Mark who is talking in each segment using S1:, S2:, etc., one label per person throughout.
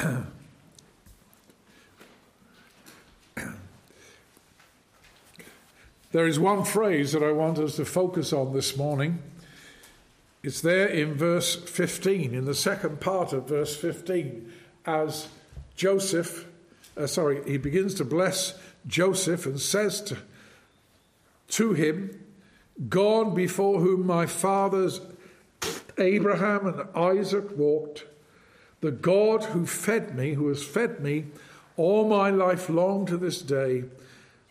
S1: there is one phrase that I want us to focus on this morning. It's there in verse 15, in the second part of verse 15, as Joseph, uh, sorry, he begins to bless Joseph and says to, to him, God before whom my fathers Abraham and Isaac walked, the God who fed me, who has fed me all my life long to this day,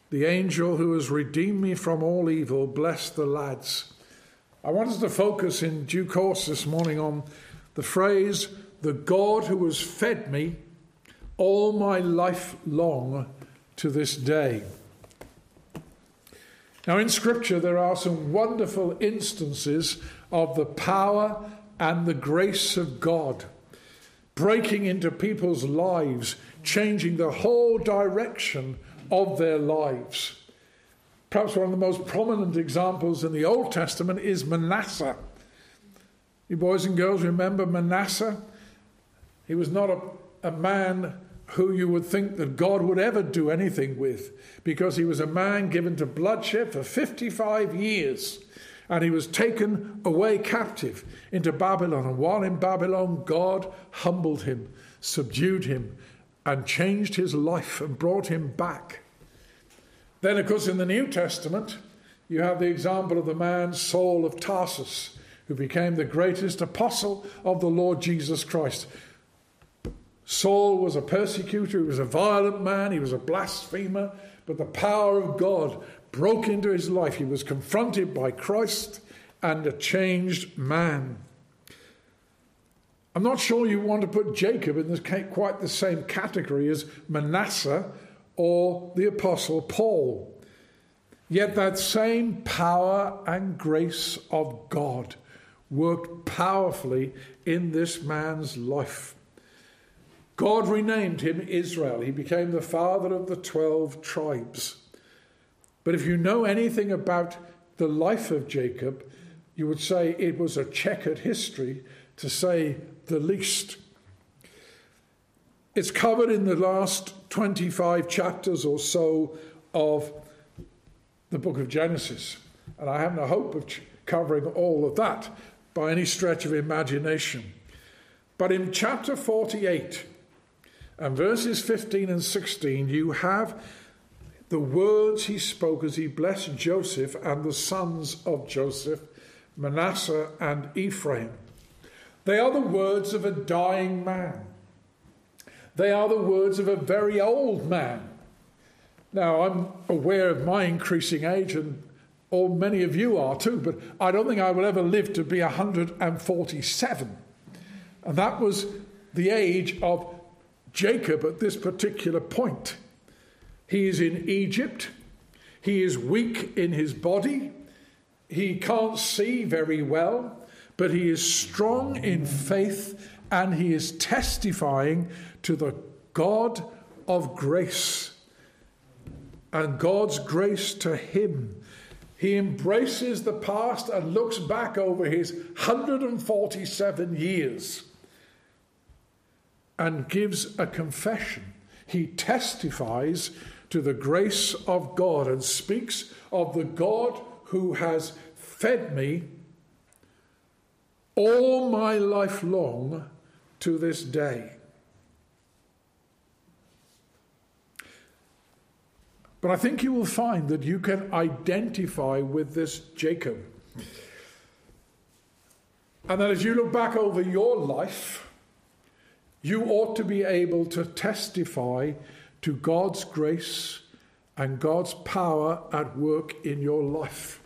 S1: the angel who has redeemed me from all evil, bless the lads. I want us to focus in due course this morning on the phrase, the God who has fed me all my life long to this day. Now, in Scripture, there are some wonderful instances of the power and the grace of God breaking into people's lives, changing the whole direction of their lives. Perhaps one of the most prominent examples in the Old Testament is Manasseh. You boys and girls remember Manasseh? He was not a, a man who you would think that God would ever do anything with because he was a man given to bloodshed for 55 years and he was taken away captive into Babylon. And while in Babylon, God humbled him, subdued him, and changed his life and brought him back. Then, of course, in the New Testament, you have the example of the man Saul of Tarsus, who became the greatest apostle of the Lord Jesus Christ. Saul was a persecutor, he was a violent man, he was a blasphemer, but the power of God broke into his life. He was confronted by Christ and a changed man. I'm not sure you want to put Jacob in this, quite the same category as Manasseh or the Apostle Paul. Yet that same power and grace of God worked powerfully in this man's life. God renamed him Israel. He became the father of the 12 tribes. But if you know anything about the life of Jacob, you would say it was a checkered history, to say the least. It's covered in the last 25 chapters or so of the book of Genesis. And I have no hope of covering all of that by any stretch of imagination. But in chapter 48 and verses 15 and 16, you have the words he spoke as he blessed Joseph and the sons of Joseph, Manasseh and Ephraim. They are the words of a dying man. They are the words of a very old man. Now, I'm aware of my increasing age, and all many of you are too, but I don't think I will ever live to be 147. And that was the age of Jacob at this particular point. He is in Egypt. He is weak in his body. He can't see very well, but he is strong in faith and he is testifying to the God of grace and God's grace to him. He embraces the past and looks back over his 147 years and gives a confession. He testifies to the grace of God and speaks of the God who has fed me all my life long to this day. But I think you will find that you can identify with this Jacob. And that as you look back over your life, you ought to be able to testify to God's grace and God's power at work in your life.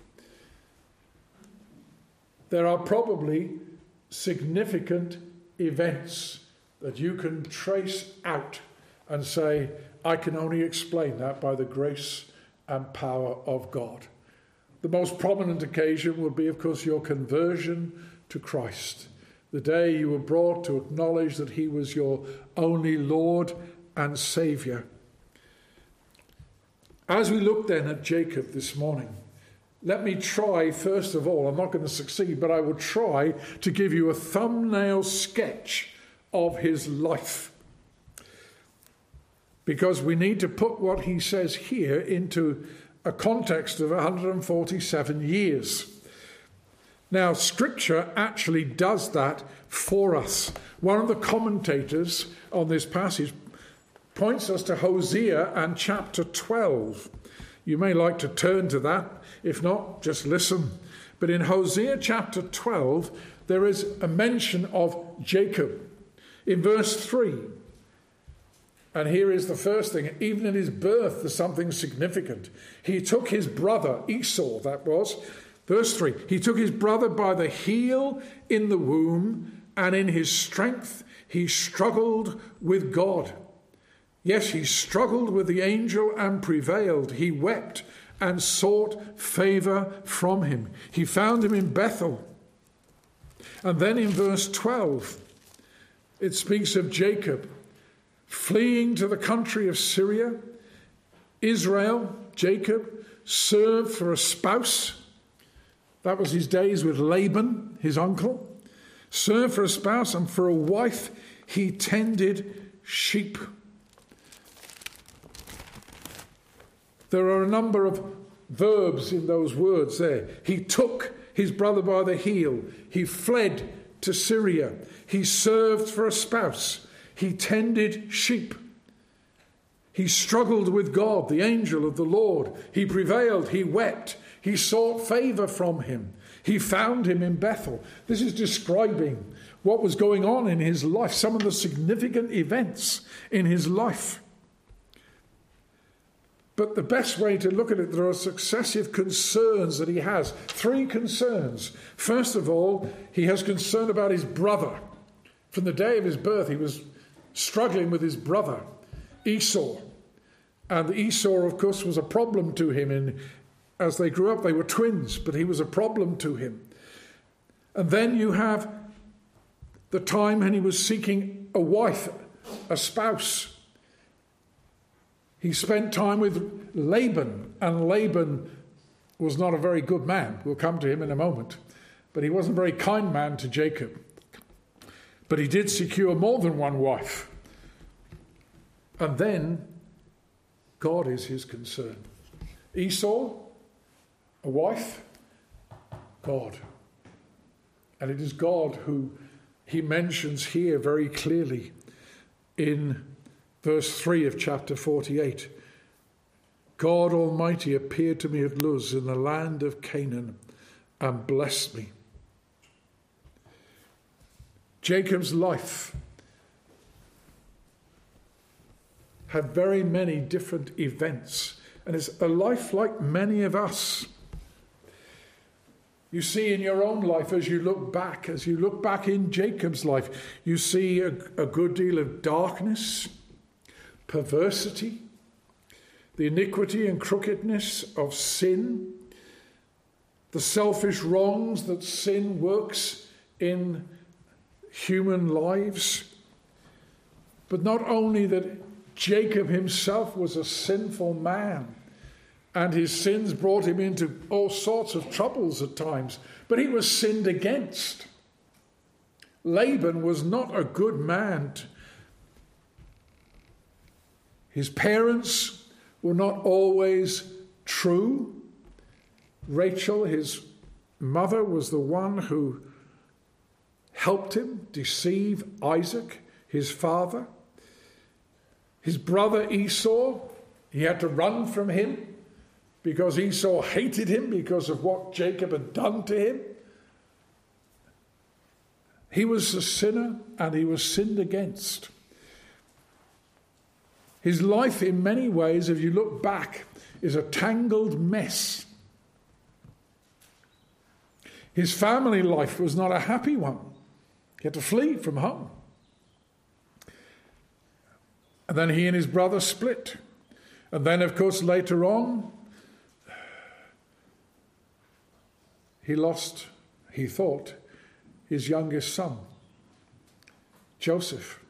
S1: There are probably significant events that you can trace out and say, I can only explain that by the grace and power of God. The most prominent occasion would be, of course, your conversion to Christ. The day you were brought to acknowledge that He was your only Lord and Saviour. As we look then at Jacob this morning, let me try, first of all, I'm not going to succeed, but I will try to give you a thumbnail sketch of his life. because we need to put what he says here into a context of 147 years. Now, Scripture actually does that for us. One of the commentators on this passage points us to Hosea and chapter 12. You may like to turn to that. If not, just listen. But in Hosea chapter 12, there is a mention of Jacob. In verse 3, and here is the first thing even in his birth, there's something significant. He took his brother, Esau, that was, verse 3, he took his brother by the heel in the womb, and in his strength he struggled with God. Yes, he struggled with the angel and prevailed. He wept and sought favor from him. He found him in Bethel. And then in verse 12, it speaks of Jacob fleeing to the country of Syria. Israel, Jacob, served for a spouse. That was his days with Laban, his uncle. Served for a spouse, and for a wife, he tended sheep. There are a number of verbs in those words there. He took his brother by the heel, he fled to Syria, he served for a spouse, he tended sheep. He struggled with God, the angel of the Lord. He prevailed, he wept, he sought favor from him. He found him in Bethel. This is describing what was going on in his life, some of the significant events in his life. But the best way to look at it, there are successive concerns that he has. Three concerns. First of all, he has concern about his brother. From the day of his birth, he was struggling with his brother, Esau. And Esau, of course, was a problem to him. In, as they grew up, they were twins, but he was a problem to him. And then you have the time when he was seeking a wife, a spouse. He spent time with Laban, and Laban was not a very good man. We'll come to him in a moment. But he wasn't a very kind man to Jacob. But he did secure more than one wife. And then God is his concern. Esau, a wife, God. And it is God who he mentions here very clearly in Verse 3 of chapter 48 God Almighty appeared to me at Luz in the land of Canaan and blessed me. Jacob's life had very many different events, and it's a life like many of us. You see in your own life as you look back, as you look back in Jacob's life, you see a, a good deal of darkness perversity, the iniquity and crookedness of sin, the selfish wrongs that sin works in human lives. But not only that Jacob himself was a sinful man and his sins brought him into all sorts of troubles at times, but he was sinned against. Laban was not a good man his parents were not always true. Rachel, his mother, was the one who helped him deceive Isaac, his father. His brother Esau, he had to run from him because Esau hated him because of what Jacob had done to him. He was a sinner and he was sinned against. His life, in many ways, if you look back, is a tangled mess. His family life was not a happy one. He had to flee from home. And then he and his brother split. And then, of course, later on, he lost, he thought, his youngest son. Joseph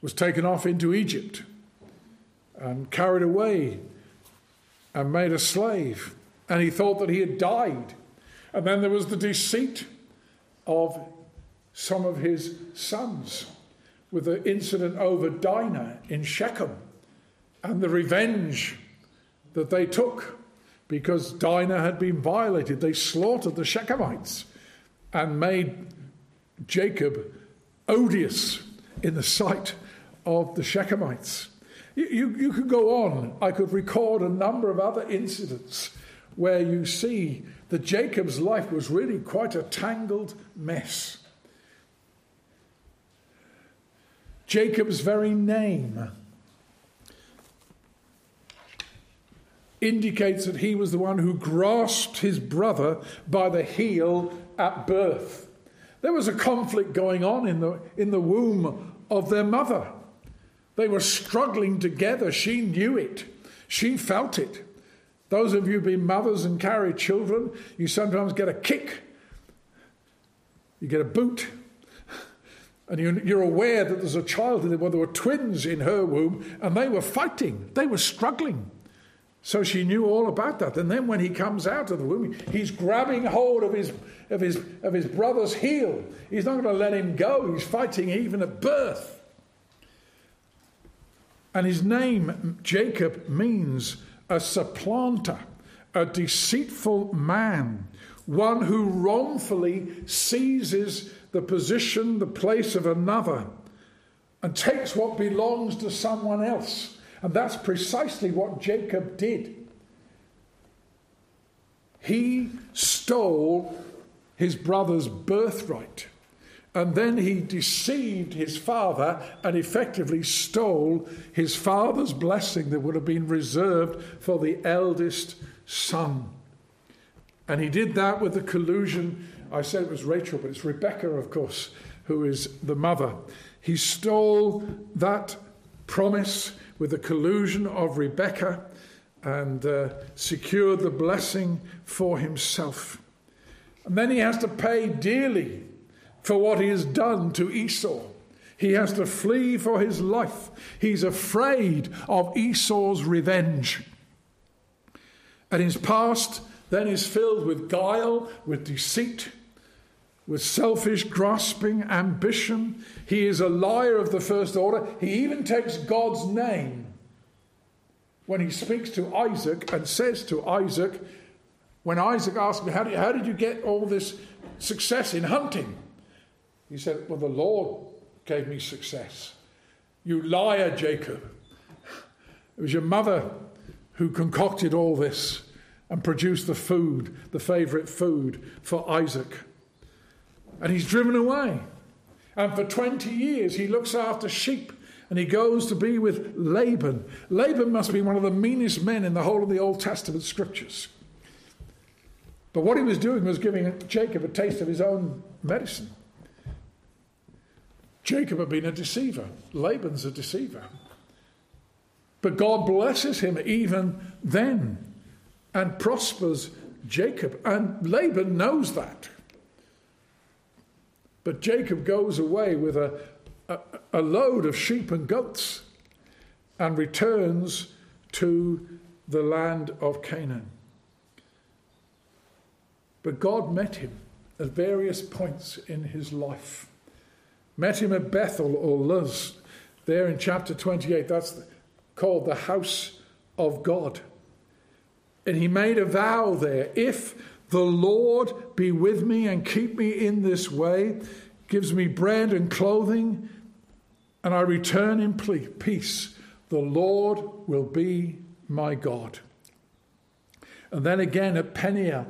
S1: was taken off into Egypt and carried away and made a slave. And he thought that he had died. And then there was the deceit of some of his sons with the incident over Dinah in Shechem, and the revenge that they took because Dinah had been violated. They slaughtered the Shechemites and made Jacob odious in the sight of the Shechemites. You, you, could go on. I could record a number of other incidents where you see that Jacob's life was really quite a tangled mess. Jacob's very name indicates that he was the one who grasped his brother by the heel at birth. There was a conflict going on in the, in the womb of their mother. They were struggling together. She knew it, she felt it. Those of you who've been mothers and carry children, you sometimes get a kick, you get a boot, and you're aware that there's a child in there. Well, there were twins in her womb, and they were fighting, they were struggling. So she knew all about that. And then when he comes out of the womb, he's grabbing hold of his, of his, of his brother's heel. He's not going to let him go. He's fighting even at birth. And his name, Jacob, means a supplanter, a deceitful man, one who wrongfully seizes the position, the place of another, and takes what belongs to someone else. And that's precisely what Jacob did. He stole his brother's birthright. And then he deceived his father and effectively stole his father's blessing that would have been reserved for the eldest son. And he did that with the collusion. I said it was Rachel, but it's Rebecca, of course, who is the mother. He stole that promise with the collusion of Rebecca and uh, secured the blessing for himself. And then he has to pay dearly for what he has done to Esau. He has to flee for his life. He's afraid of Esau's revenge. And his past then is filled with guile, with deceit, with selfish, grasping ambition. He is a liar of the first order. He even takes God's name when he speaks to Isaac and says to Isaac, when Isaac asked him, How did, how did you get all this success in hunting? He said, Well, the Lord gave me success. You liar, Jacob. It was your mother who concocted all this and produced the food, the favorite food for Isaac and he's driven away. And for 20 years, he looks after sheep and he goes to be with Laban. Laban must be one of the meanest men in the whole of the Old Testament scriptures. But what he was doing was giving Jacob a taste of his own medicine. Jacob had been a deceiver, Laban's a deceiver. But God blesses him even then and prospers Jacob. And Laban knows that. But Jacob goes away with a, a, a load of sheep and goats and returns to the land of Canaan. But God met him at various points in his life. Met him at Bethel or Luz, there in chapter 28. That's called the house of God. And he made a vow there if the Lord be with me and keep me in this way, gives me bread and clothing, and I return in peace. The Lord will be my God. And then again at Peniel,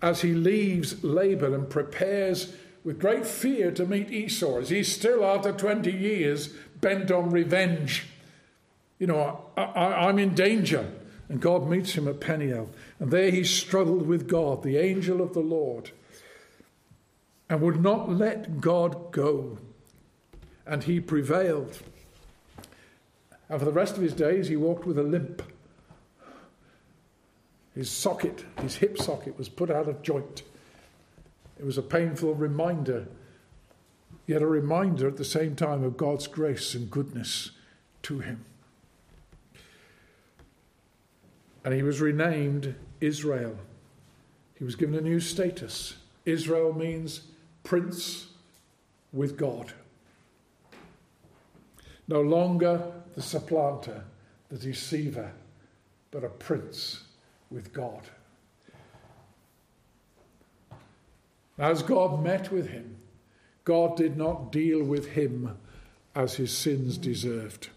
S1: as he leaves Laban and prepares with great fear to meet Esau, as he's still, after 20 years, bent on revenge. You know, I, am in danger. And God meets him at Peniel. And there he struggled with God, the angel of the Lord, and would not let God go. And he prevailed. And for the rest of his days, he walked with a limp. His socket, his hip socket, was put out of joint. It was a painful reminder, yet a reminder at the same time of God's grace and goodness to him and he was renamed Israel. He was given a new status. Israel means prince with God. No longer the supplanter, the deceiver, but a prince with God. As God met with him, God did not deal with him as his sins deserved.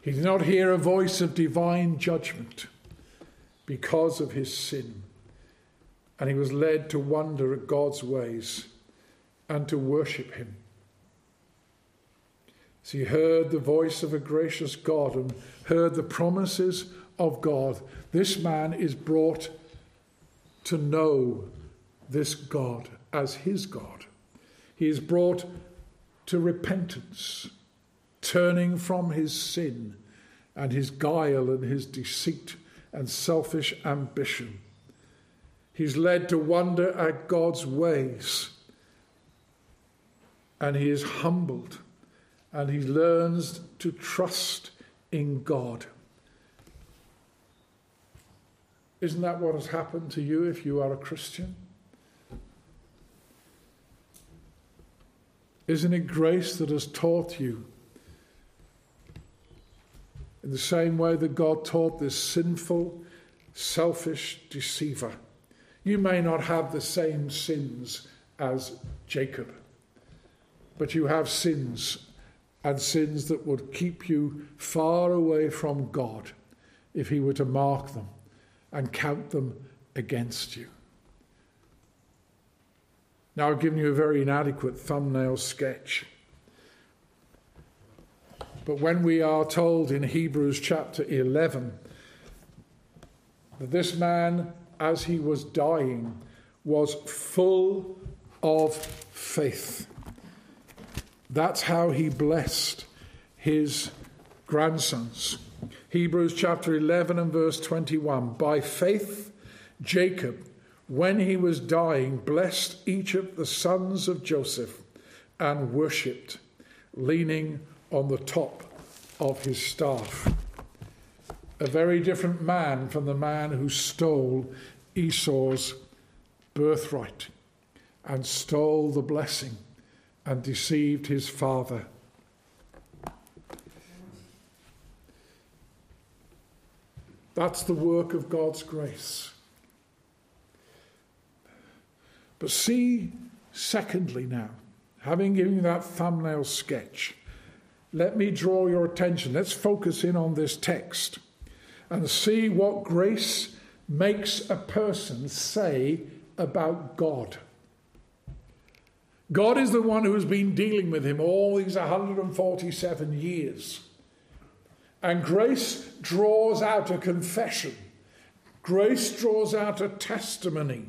S1: He did not hear a voice of divine judgment because of his sin, and he was led to wonder at God's ways and to worship him. As he heard the voice of a gracious God and heard the promises of God, this man is brought to know this God as his God. He is brought to repentance, turning from his sin and his guile and his deceit and selfish ambition. He's led to wonder at God's ways and he is humbled and he learns to trust in God. Isn't that what has happened to you if you are a Christian? Isn't it grace that has taught you? In the same way that God taught this sinful, selfish deceiver. You may not have the same sins as Jacob, but you have sins and sins that would keep you far away from God if He were to mark them and count them against you. Now, I've given you a very inadequate thumbnail sketch. But when we are told in Hebrews chapter 11 that this man, as he was dying, was full of faith, that's how he blessed his grandsons. Hebrews chapter 11 and verse 21. By faith, Jacob when he was dying, blessed each of the sons of Joseph and worshipped, leaning on the top of his staff. A very different man from the man who stole Esau's birthright and stole the blessing and deceived his father. That's the work of God's grace. But see, secondly, now, having given you that thumbnail sketch, let me draw your attention. Let's focus in on this text and see what grace makes a person say about God. God is the one who has been dealing with him all these 147 years. And grace draws out a confession, grace draws out a testimony.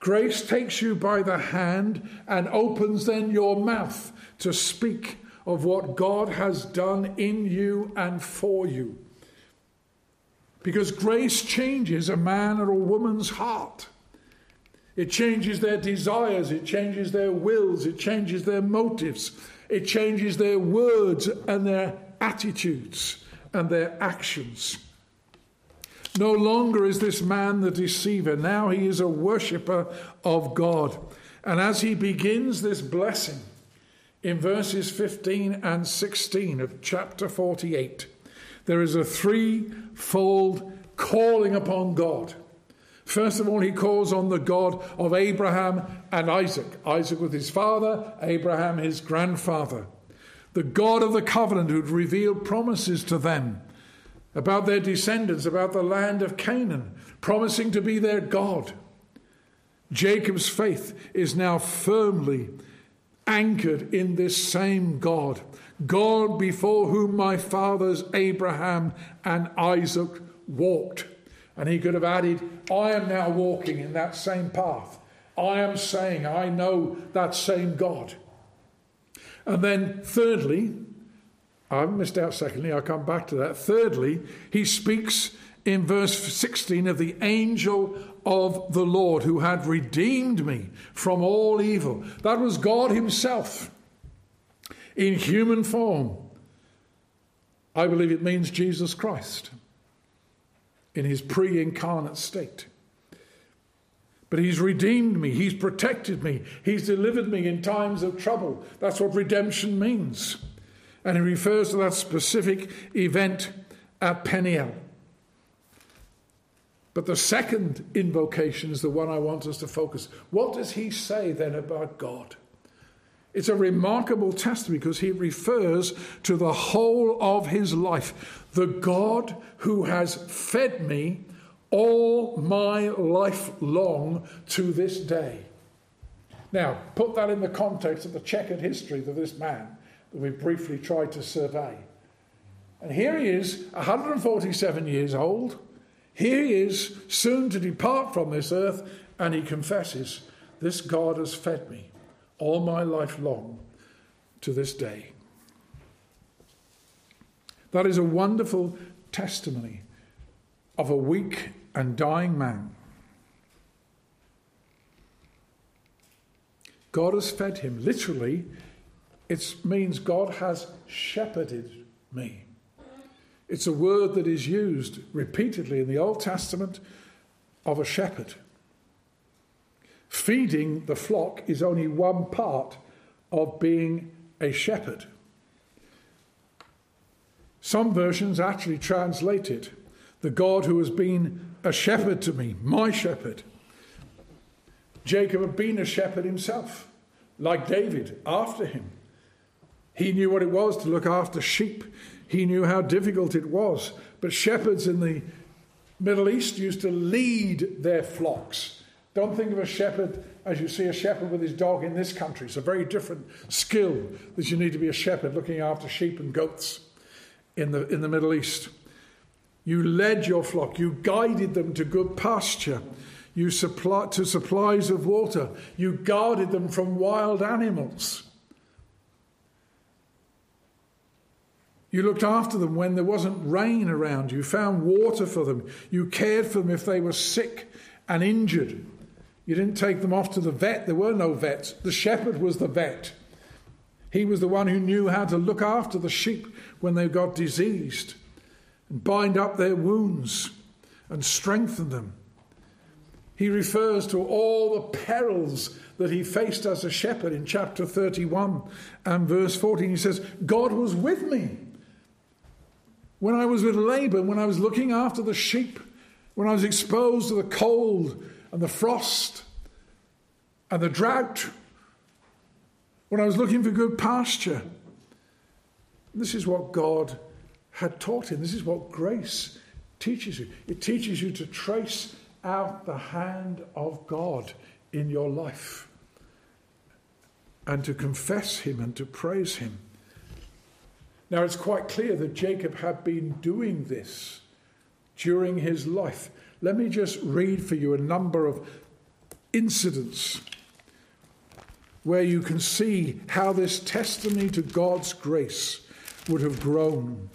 S1: Grace takes you by the hand and opens then your mouth to speak of what God has done in you and for you. Because grace changes a man or a woman's heart. It changes their desires, it changes their wills, it changes their motives, it changes their words and their attitudes and their actions. No longer is this man the deceiver. Now he is a worshipper of God. And as he begins this blessing in verses 15 and 16 of chapter 48, there is a threefold calling upon God. First of all, he calls on the God of Abraham and Isaac. Isaac with his father, Abraham his grandfather. The God of the covenant who'd revealed promises to them about their descendants, about the land of Canaan, promising to be their God. Jacob's faith is now firmly anchored in this same God, God before whom my fathers Abraham and Isaac walked. And he could have added, I am now walking in that same path. I am saying, I know that same God. And then, thirdly, I have missed out secondly, I'll come back to that. Thirdly, he speaks in verse 16 of the angel of the Lord who had redeemed me from all evil. That was God Himself in human form. I believe it means Jesus Christ in His pre incarnate state. But He's redeemed me, He's protected me, He's delivered me in times of trouble. That's what redemption means. And he refers to that specific event at Peniel. But the second invocation is the one I want us to focus. What does he say then about God? It's a remarkable testimony because he refers to the whole of his life. The God who has fed me all my life long to this day. Now, put that in the context of the checkered history of this man that we briefly tried to survey. And here he is, 147 years old. Here he is, soon to depart from this earth, and he confesses, This God has fed me all my life long to this day. That is a wonderful testimony of a weak and dying man. God has fed him. Literally, it means God has shepherded me. It's a word that is used repeatedly in the Old Testament of a shepherd. Feeding the flock is only one part of being a shepherd. Some versions actually translate it the God who has been a shepherd to me, my shepherd. Jacob had been a shepherd himself, like David after him. He knew what it was to look after sheep. He knew how difficult it was. But shepherds in the Middle East used to lead their flocks. Don't think of a shepherd as you see a shepherd with his dog in this country. It's a very different skill that you need to be a shepherd looking after sheep and goats in the, in the Middle East. You led your flock, you guided them to good pasture, you supply, to supplies of water, you guarded them from wild animals. You looked after them when there wasn't rain around. You found water for them. You cared for them if they were sick and injured. You didn't take them off to the vet. There were no vets. The shepherd was the vet. He was the one who knew how to look after the sheep when they got diseased and bind up their wounds and strengthen them. He refers to all the perils that he faced as a shepherd in chapter 31 and verse 14. He says, God was with me when I was with Laban, when I was looking after the sheep, when I was exposed to the cold and the frost and the drought, when I was looking for good pasture. This is what God had taught him. This is what grace teaches you. It teaches you to trace out the hand of God in your life and to confess Him and to praise Him. Now, it's quite clear that Jacob had been doing this during his life. Let me just read for you a number of incidents where you can see how this testimony to God's grace would have grown.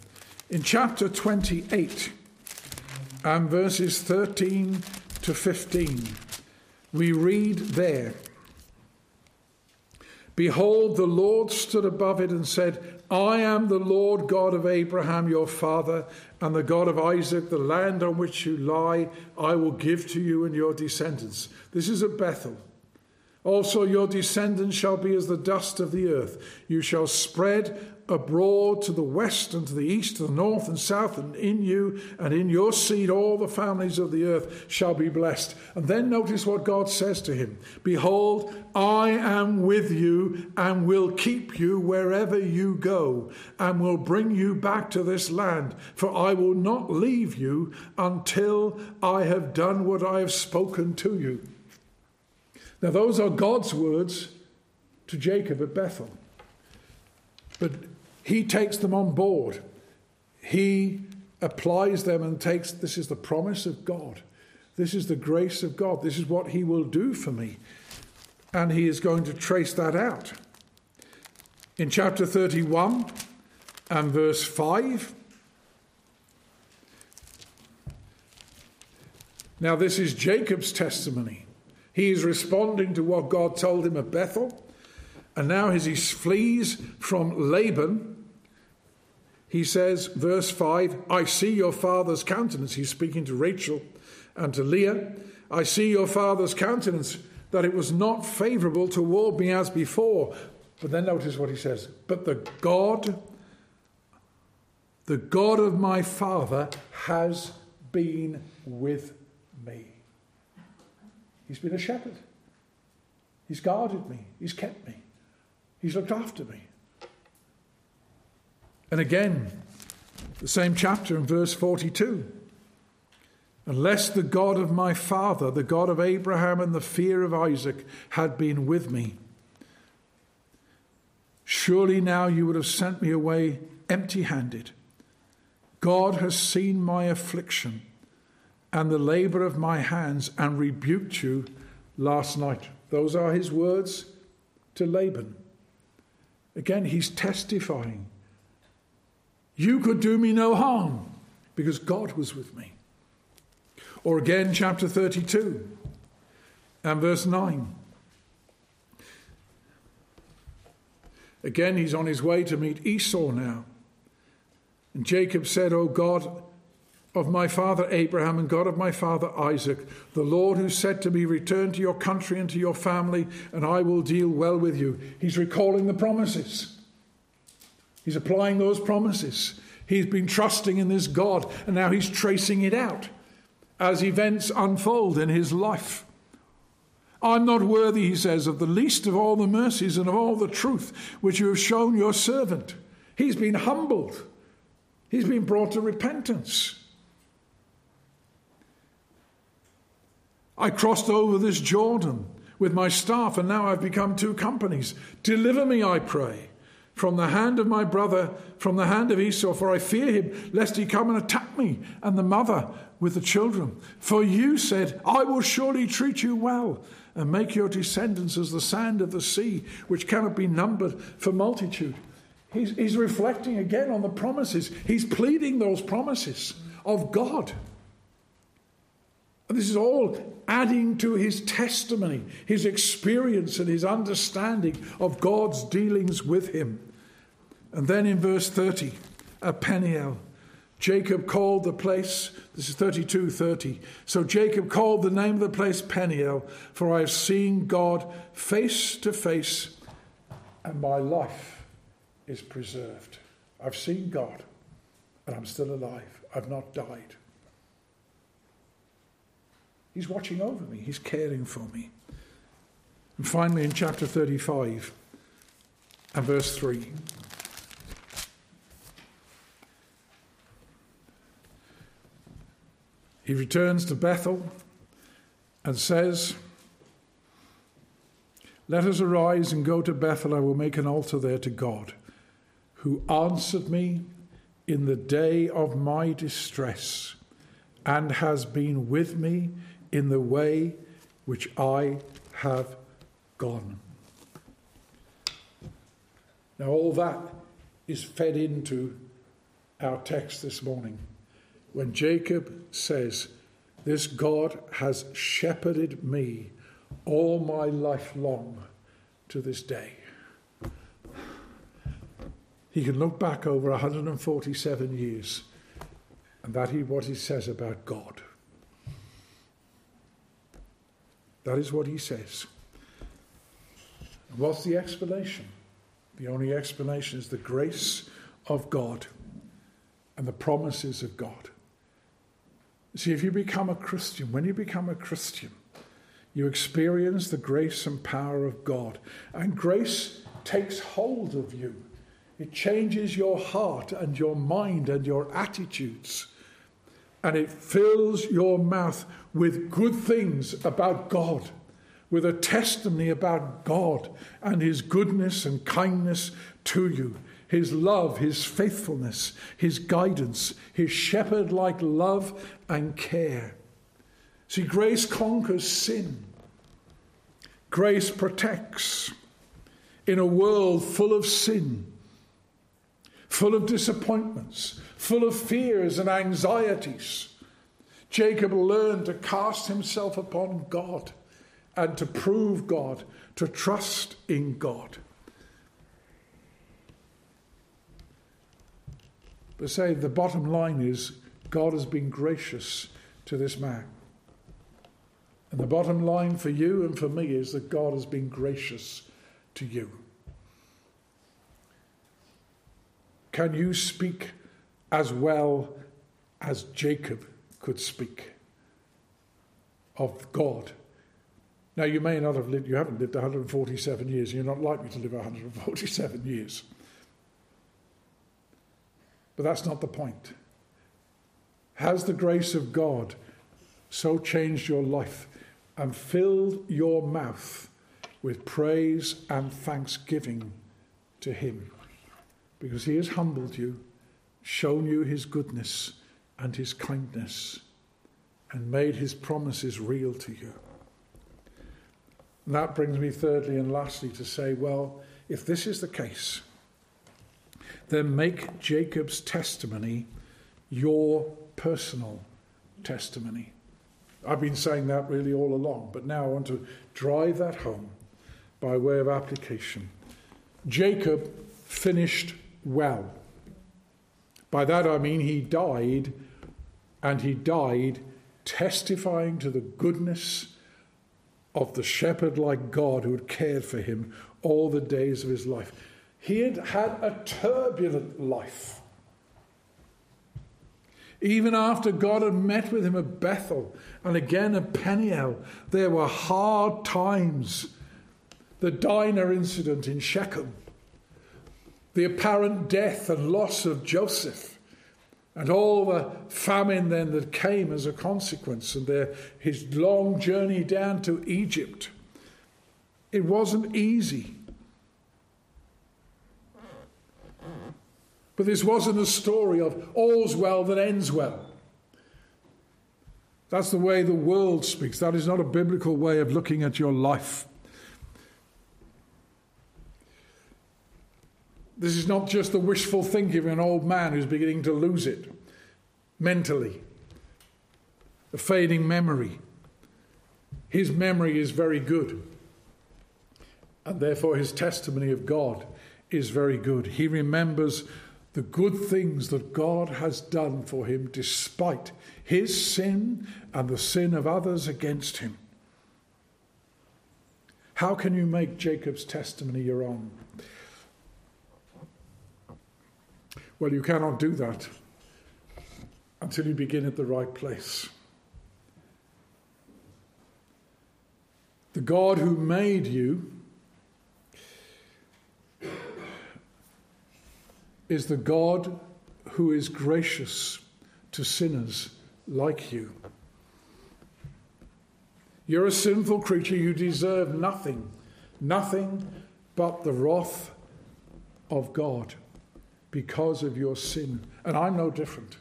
S1: In chapter 28 and verses 13 to 15, we read there Behold, the Lord stood above it and said, I am the Lord God of Abraham your father, and the God of Isaac, the land on which you lie, I will give to you and your descendants. This is at Bethel. Also, your descendants shall be as the dust of the earth. You shall spread abroad to the west and to the east, to the north and south, and in you and in your seed all the families of the earth shall be blessed. And then notice what God says to him Behold, I am with you and will keep you wherever you go, and will bring you back to this land, for I will not leave you until I have done what I have spoken to you. Now, those are God's words to Jacob at Bethel. But he takes them on board. He applies them and takes this is the promise of God. This is the grace of God. This is what he will do for me. And he is going to trace that out. In chapter 31 and verse 5, now this is Jacob's testimony. He is responding to what God told him at Bethel. And now, as he flees from Laban, he says, verse 5 I see your father's countenance. He's speaking to Rachel and to Leah. I see your father's countenance, that it was not favorable toward me as before. But then notice what he says But the God The God of my father has been with me. He's been a shepherd. He's guarded me. He's kept me. He's looked after me. And again, the same chapter in verse 42. Unless the God of my father, the God of Abraham and the fear of Isaac, had been with me, surely now you would have sent me away empty handed. God has seen my affliction and the labor of my hands and rebuked you last night. Those are his words to Laban. Again, he's testifying. You could do me no harm because God was with me. Or again, chapter 32 and verse 9. Again, he's on his way to meet Esau now. And Jacob said, O God of my father Abraham and God of my father Isaac, the Lord who said to me, Return to your country and to your family, and I will deal well with you. He's recalling the promises. He's applying those promises. He's been trusting in this God, and now he's tracing it out as events unfold in his life. I'm not worthy, he says, of the least of all the mercies and of all the truth which you have shown your servant. He's been humbled, he's been brought to repentance. I crossed over this Jordan with my staff, and now I've become two companies. Deliver me, I pray from the hand of my brother, from the hand of Esau, for I fear him, lest he come and attack me and the mother with the children. For you said, I will surely treat you well and make your descendants as the sand of the sea, which cannot be numbered for multitude. He's, he's reflecting again on the promises. He's pleading those promises of God. And this is all adding to his testimony, his experience, and his understanding of God's dealings with him. And then in verse 30, at Peniel, Jacob called the place, this is 32 30. So Jacob called the name of the place Peniel, for I have seen God face to face, and my life is preserved. I've seen God, and I'm still alive. I've not died. He's watching over me, He's caring for me. And finally, in chapter 35 and verse 3. He returns to Bethel and says, Let us arise and go to Bethel. I will make an altar there to God, who answered me in the day of my distress and has been with me in the way which I have gone. Now, all that is fed into our text this morning. When Jacob says, This God has shepherded me all my life long to this day. He can look back over 147 years, and that is what he says about God. That is what he says. What's the explanation? The only explanation is the grace of God and the promises of God. See, if you become a Christian, when you become a Christian, you experience the grace and power of God. And grace takes hold of you. It changes your heart and your mind and your attitudes and it fills your mouth with good things about God, with a testimony about God and His goodness and kindness to you, His love, His faithfulness, His guidance, His shepherd like love and care. See, grace conquers sin, grace protects. In a world full of sin, full of disappointments, full of fears and anxieties. Jacob learned to cast himself upon God and to prove God, to trust in God. But say the bottom line is God has been gracious to this man. And the bottom line for you and for me is that God has been gracious to you. Can you speak as well as Jacob could speak of God. Now, you may not have lived, you haven't lived 147 years, and you're not likely to live 147 years. But that's not the point. Has the grace of God so changed your life and filled your mouth with praise and thanksgiving to Him? Because He has humbled you, shown you His goodness and His kindness, and made His promises real to you. And that brings me, thirdly and lastly, to say, well, if this is the case, then make Jacob's testimony your personal testimony. I've been saying that really all along, but now I want to drive that home by way of application. Jacob finished well. By that I mean he died, and he died testifying to the goodness of the shepherd like God who had cared for him all the days of his life. He had had a turbulent life. Even after God had met with him at Bethel and again at Peniel, there were hard times. The Dinah incident in Shechem, the apparent death and loss of Joseph, and all the famine then that came as a consequence, and his long journey down to Egypt. It wasn't easy. But this wasn't a story of all's well that ends well. That's the way the world speaks. That is not a biblical way of looking at your life. This is not just the wishful thinking of an old man who's beginning to lose it mentally, a fading memory. His memory is very good, and therefore his testimony of God is very good. He remembers the good things that God has done for him despite his sin and the sin of others against him. How can you make Jacob's testimony your own? Well, you cannot do that until you begin at the right place. The God who made you is the God who is gracious to sinners like you. You're a sinful creature, you deserve nothing, nothing but the wrath of God because of your sin. And I'm no different.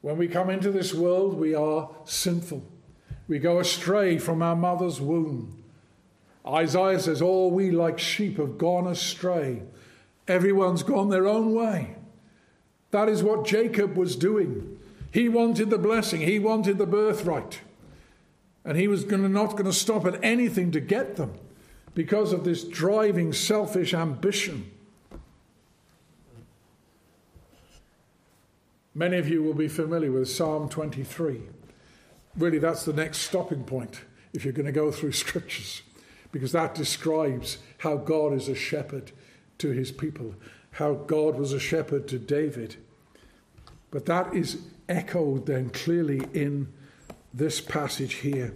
S1: When we come into this world, we are sinful. We go astray from our mother's womb. Isaiah says, All we like sheep have gone astray. Everyone's gone their own way. That is what Jacob was doing. He wanted the blessing, he wanted the birthright. And he was gonna, not going to stop at anything to get them because of this driving, selfish ambition. Many of you will be familiar with Psalm 23. Really, that's the next stopping point if you're going to go through scriptures because that describes how God is a shepherd to his people, how God was a shepherd to David. But that is echoed then clearly in this passage here.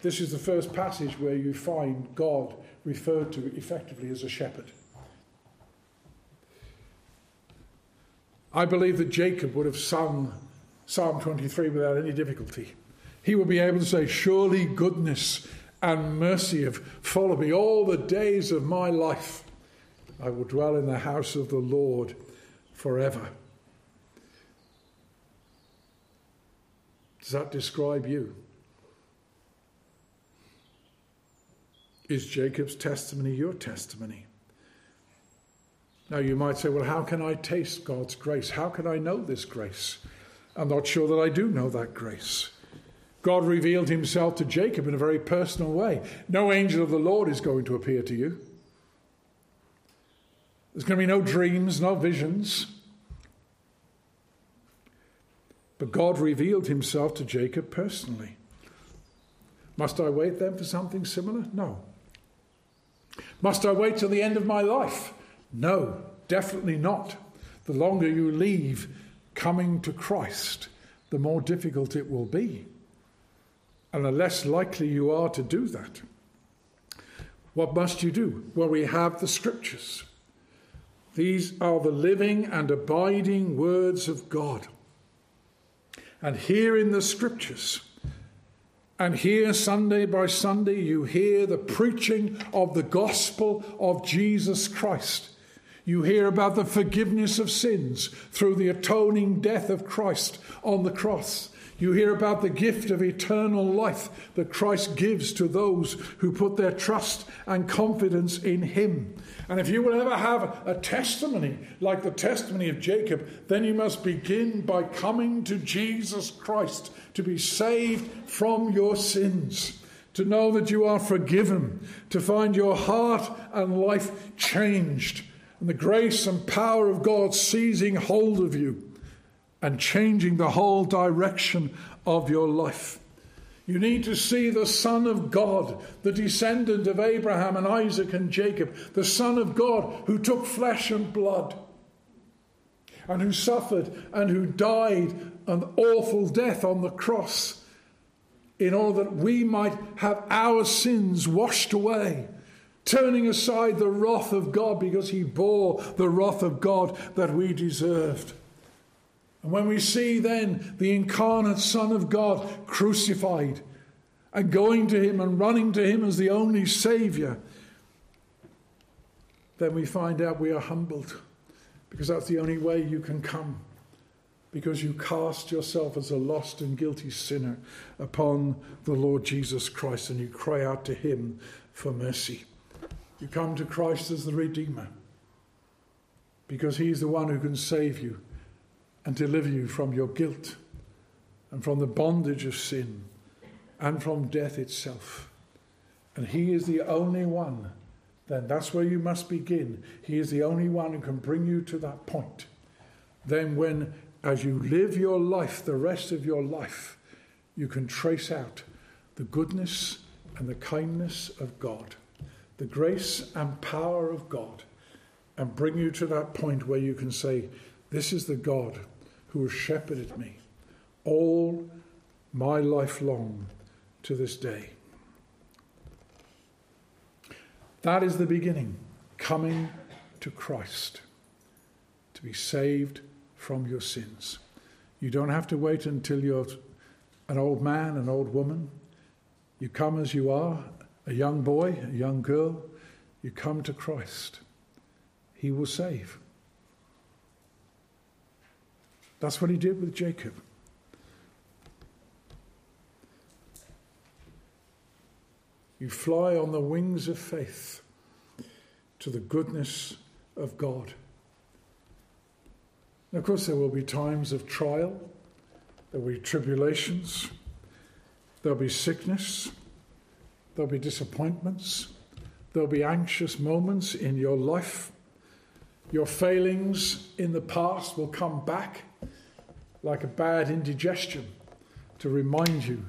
S1: This is the first passage where you find God referred to effectively as a shepherd. I believe that Jacob would have sung Psalm 23 without any difficulty. He would be able to say, Surely goodness and mercy have followed me all the days of my life. I will dwell in the house of the Lord forever. Does that describe you? Is Jacob's testimony your testimony? Now, you might say, well, how can I taste God's grace? How can I know this grace? I'm not sure that I do know that grace. God revealed himself to Jacob in a very personal way. No angel of the Lord is going to appear to you. There's going to be no dreams, no visions. But God revealed himself to Jacob personally. Must I wait then for something similar? No. Must I wait till the end of my life? No. definitely not. The longer you leave coming to Christ, the more difficult it will be. And the less likely you are to do that. What must you do? Well, we have the scriptures. These are the living and abiding words of God. And here in the scriptures, and here Sunday by Sunday, you hear the preaching of the gospel of Jesus Christ. You hear about the forgiveness of sins through the atoning death of Christ on the cross. You hear about the gift of eternal life that Christ gives to those who put their trust and confidence in Him. And if you will ever have a testimony like the testimony of Jacob, then you must begin by coming to Jesus Christ to be saved from your sins, to know that you are forgiven, to find your heart and life changed, and the grace and power of God seizing hold of you and changing the whole direction of your life. You need to see the Son of God, the descendant of Abraham and Isaac and Jacob, the Son of God who took flesh and blood and who suffered and who died an awful death on the cross in order that we might have our sins washed away, turning aside the wrath of God because he bore the wrath of God that we deserved. And when we see then the incarnate Son of God crucified and going to Him and running to Him as the only Saviour, then we find out we are humbled because that's the only way you can come. Because you cast yourself as a lost and guilty sinner upon the Lord Jesus Christ and you cry out to Him for mercy. You come to Christ as the Redeemer because He's the one who can save you and deliver you from your guilt and from the bondage of sin and from death itself. And He is the only one, then that's where you must begin. He is the only one who can bring you to that point. Then, when as you live your life, the rest of your life, you can trace out the goodness and the kindness of God, the grace and power of God, and bring you to that point where you can say, This is the God who has shepherded me all my life long to this day. That is the beginning, coming to Christ to be saved from your sins. You don't have to wait until you're an old man, an old woman. You come as you are, a young boy, a young girl. You come to Christ. He will save. That's what he did with Jacob. You fly on the wings of faith to the goodness of God. And of course, there will be times of trial, there will be tribulations, there'll be sickness, there'll be disappointments, there'll be anxious moments in your life. Your failings in the past will come back like a bad indigestion to remind you.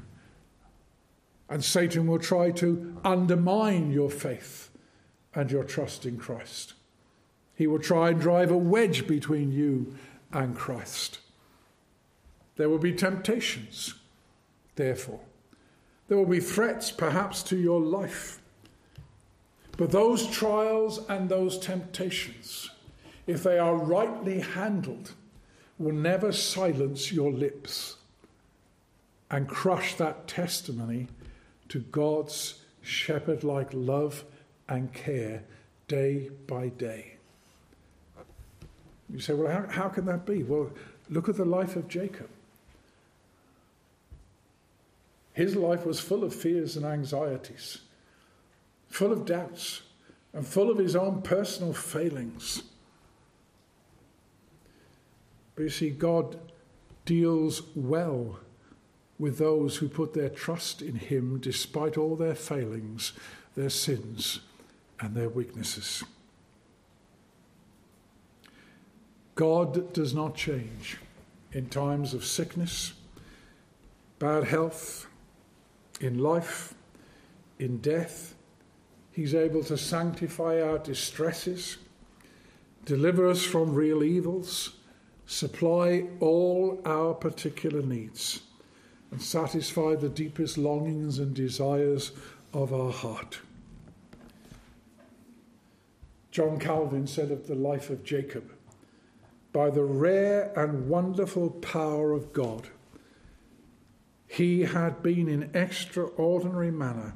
S1: And Satan will try to undermine your faith and your trust in Christ. He will try and drive a wedge between you and Christ. There will be temptations, therefore. There will be threats, perhaps, to your life. But those trials and those temptations, if they are rightly handled, will never silence your lips and crush that testimony to God's shepherd like love and care day by day. You say, well, how, how can that be? Well, look at the life of Jacob. His life was full of fears and anxieties, full of doubts, and full of his own personal failings. But you see, God deals well with those who put their trust in Him despite all their failings, their sins, and their weaknesses. God does not change in times of sickness, bad health, in life, in death. He's able to sanctify our distresses deliver us from real evils, supply all our particular needs, and satisfy the deepest longings and desires of our heart. John Calvin said of the life of Jacob, by the rare and wonderful power of God, he had been in extraordinary manner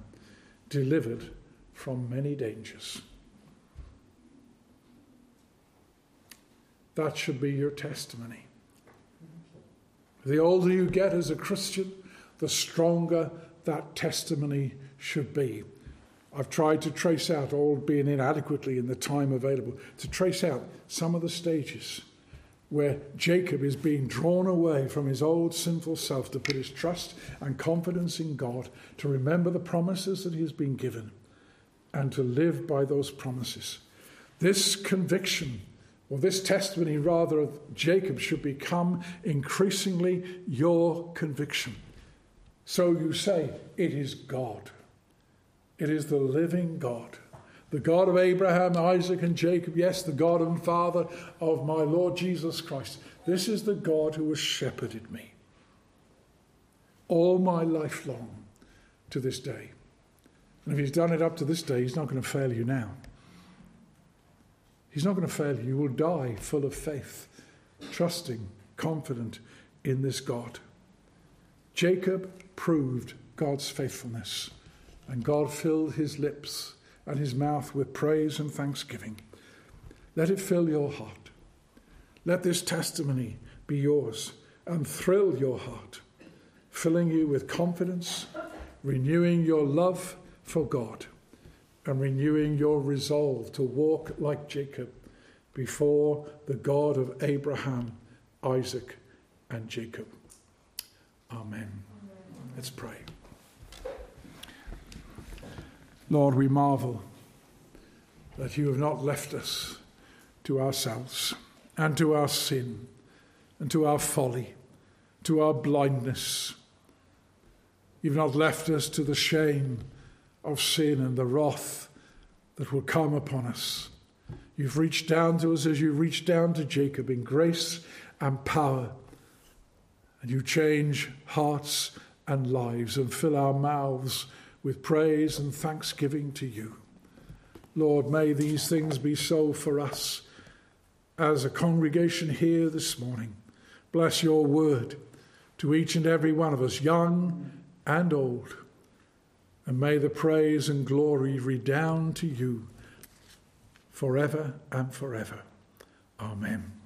S1: delivered from many dangers. That should be your testimony. The older you get as a Christian, the stronger that testimony should be. I've tried to trace out, albeit inadequately in the time available, to trace out some of the stages where Jacob is being drawn away from his old sinful self to put his trust and confidence in God, to remember the promises that he has been given, and to live by those promises. This conviction, or this testimony rather, of Jacob should become increasingly your conviction. So you say, It is God. It is the living God the God of Abraham, Isaac, and Jacob, yes, the God and Father of my Lord Jesus Christ. This is the God who has shepherded me all my life long to this day. And if he's done it up to this day, he's not going to fail you now. He's not going to fail you. You will die full of faith, trusting, confident in this God. Jacob proved God's faithfulness, and God filled his lips and his mouth with praise and thanksgiving. Let it fill your heart. Let this testimony be yours and thrill your heart, filling you with confidence, renewing your love for God, and renewing your resolve to walk like Jacob before the God of Abraham, Isaac, and Jacob. Amen. Amen. Let's pray. Lord, we marvel that you have not left us to ourselves and to our sin and to our folly, to our blindness. You've not left us to the shame of sin and the wrath that will come upon us. You've reached down to us as you reached down to Jacob in grace and power. And you change hearts and lives and fill our mouths with praise and thanksgiving to you. Lord, may these things be so for us as a congregation here this morning. Bless your word to each and every one of us, young and old. And may the praise and glory redound to you forever and forever. Amen.